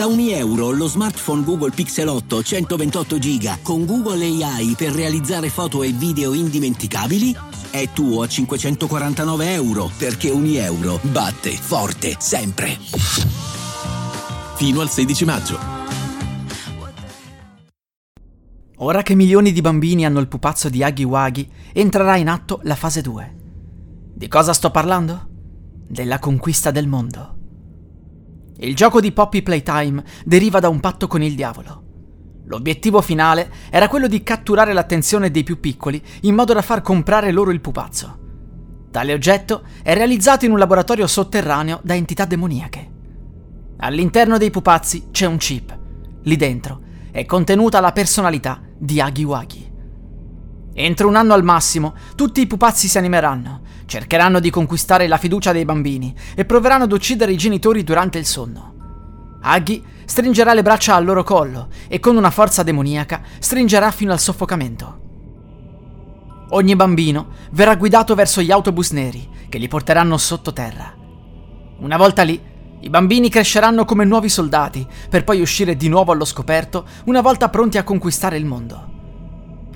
Da ogni euro lo smartphone Google Pixel 8 128 GB con Google AI per realizzare foto e video indimenticabili è tuo a 549 euro perché ogni euro batte forte sempre. Fino al 16 maggio. Ora che milioni di bambini hanno il pupazzo di Aghi Waghi, entrerà in atto la fase 2. Di cosa sto parlando? Della conquista del mondo. Il gioco di Poppy Playtime deriva da un patto con il diavolo. L'obiettivo finale era quello di catturare l'attenzione dei più piccoli in modo da far comprare loro il pupazzo. Tale oggetto è realizzato in un laboratorio sotterraneo da entità demoniache. All'interno dei pupazzi c'è un chip. Lì dentro è contenuta la personalità di Aghi Waghi. Entro un anno al massimo, tutti i pupazzi si animeranno, cercheranno di conquistare la fiducia dei bambini e proveranno ad uccidere i genitori durante il sonno. Aghi stringerà le braccia al loro collo e con una forza demoniaca stringerà fino al soffocamento. Ogni bambino verrà guidato verso gli autobus neri che li porteranno sottoterra. Una volta lì, i bambini cresceranno come nuovi soldati per poi uscire di nuovo allo scoperto una volta pronti a conquistare il mondo.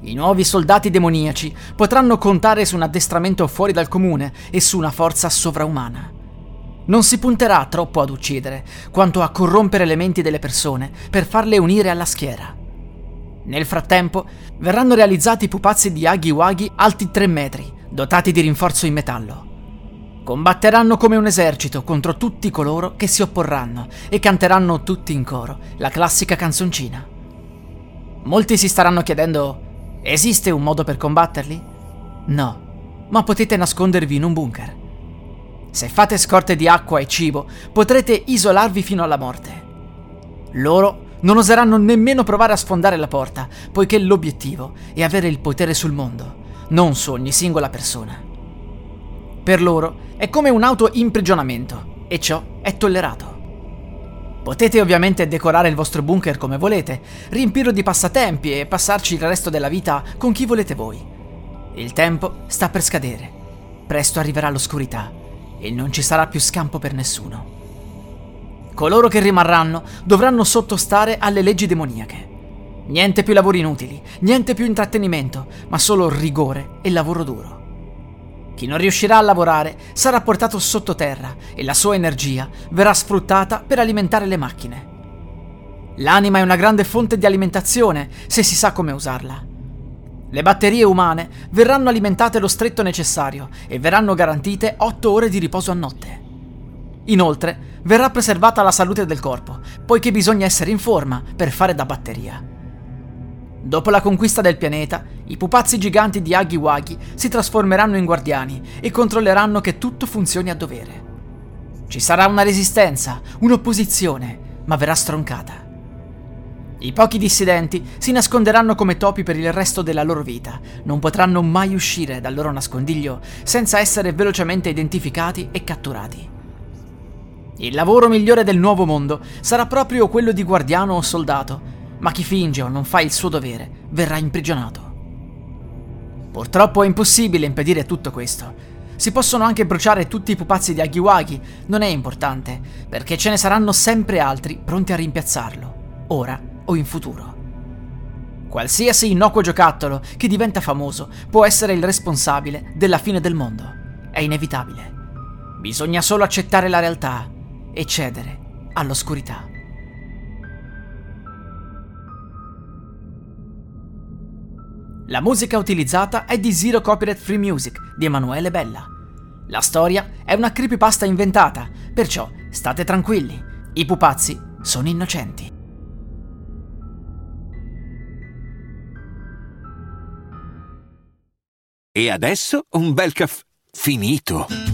I nuovi soldati demoniaci potranno contare su un addestramento fuori dal comune e su una forza sovraumana. Non si punterà troppo ad uccidere, quanto a corrompere le menti delle persone per farle unire alla schiera. Nel frattempo verranno realizzati pupazzi di Aghi Waghi alti 3 metri, dotati di rinforzo in metallo. Combatteranno come un esercito contro tutti coloro che si opporranno e canteranno tutti in coro la classica canzoncina. Molti si staranno chiedendo Esiste un modo per combatterli? No, ma potete nascondervi in un bunker. Se fate scorte di acqua e cibo, potrete isolarvi fino alla morte. Loro non oseranno nemmeno provare a sfondare la porta, poiché l'obiettivo è avere il potere sul mondo, non su ogni singola persona. Per loro è come un auto-imprigionamento, e ciò è tollerato. Potete ovviamente decorare il vostro bunker come volete, riempirlo di passatempi e passarci il resto della vita con chi volete voi. Il tempo sta per scadere. Presto arriverà l'oscurità e non ci sarà più scampo per nessuno. Coloro che rimarranno dovranno sottostare alle leggi demoniache. Niente più lavori inutili, niente più intrattenimento, ma solo rigore e lavoro duro. Chi non riuscirà a lavorare sarà portato sottoterra e la sua energia verrà sfruttata per alimentare le macchine. L'anima è una grande fonte di alimentazione se si sa come usarla. Le batterie umane verranno alimentate lo stretto necessario e verranno garantite 8 ore di riposo a notte. Inoltre, verrà preservata la salute del corpo, poiché bisogna essere in forma per fare da batteria. Dopo la conquista del pianeta, i pupazzi giganti di Aghi Waghi si trasformeranno in guardiani e controlleranno che tutto funzioni a dovere. Ci sarà una resistenza, un'opposizione, ma verrà stroncata. I pochi dissidenti si nasconderanno come topi per il resto della loro vita, non potranno mai uscire dal loro nascondiglio senza essere velocemente identificati e catturati. Il lavoro migliore del nuovo mondo sarà proprio quello di guardiano o soldato, ma chi finge o non fa il suo dovere verrà imprigionato. Purtroppo è impossibile impedire tutto questo. Si possono anche bruciare tutti i pupazzi di Aghiwagi, non è importante, perché ce ne saranno sempre altri pronti a rimpiazzarlo, ora o in futuro. Qualsiasi innocuo giocattolo che diventa famoso può essere il responsabile della fine del mondo. È inevitabile. Bisogna solo accettare la realtà e cedere all'oscurità. La musica utilizzata è di Zero Copyright Free Music di Emanuele Bella. La storia è una creepypasta inventata, perciò state tranquilli, i pupazzi sono innocenti. E adesso un bel caffè finito.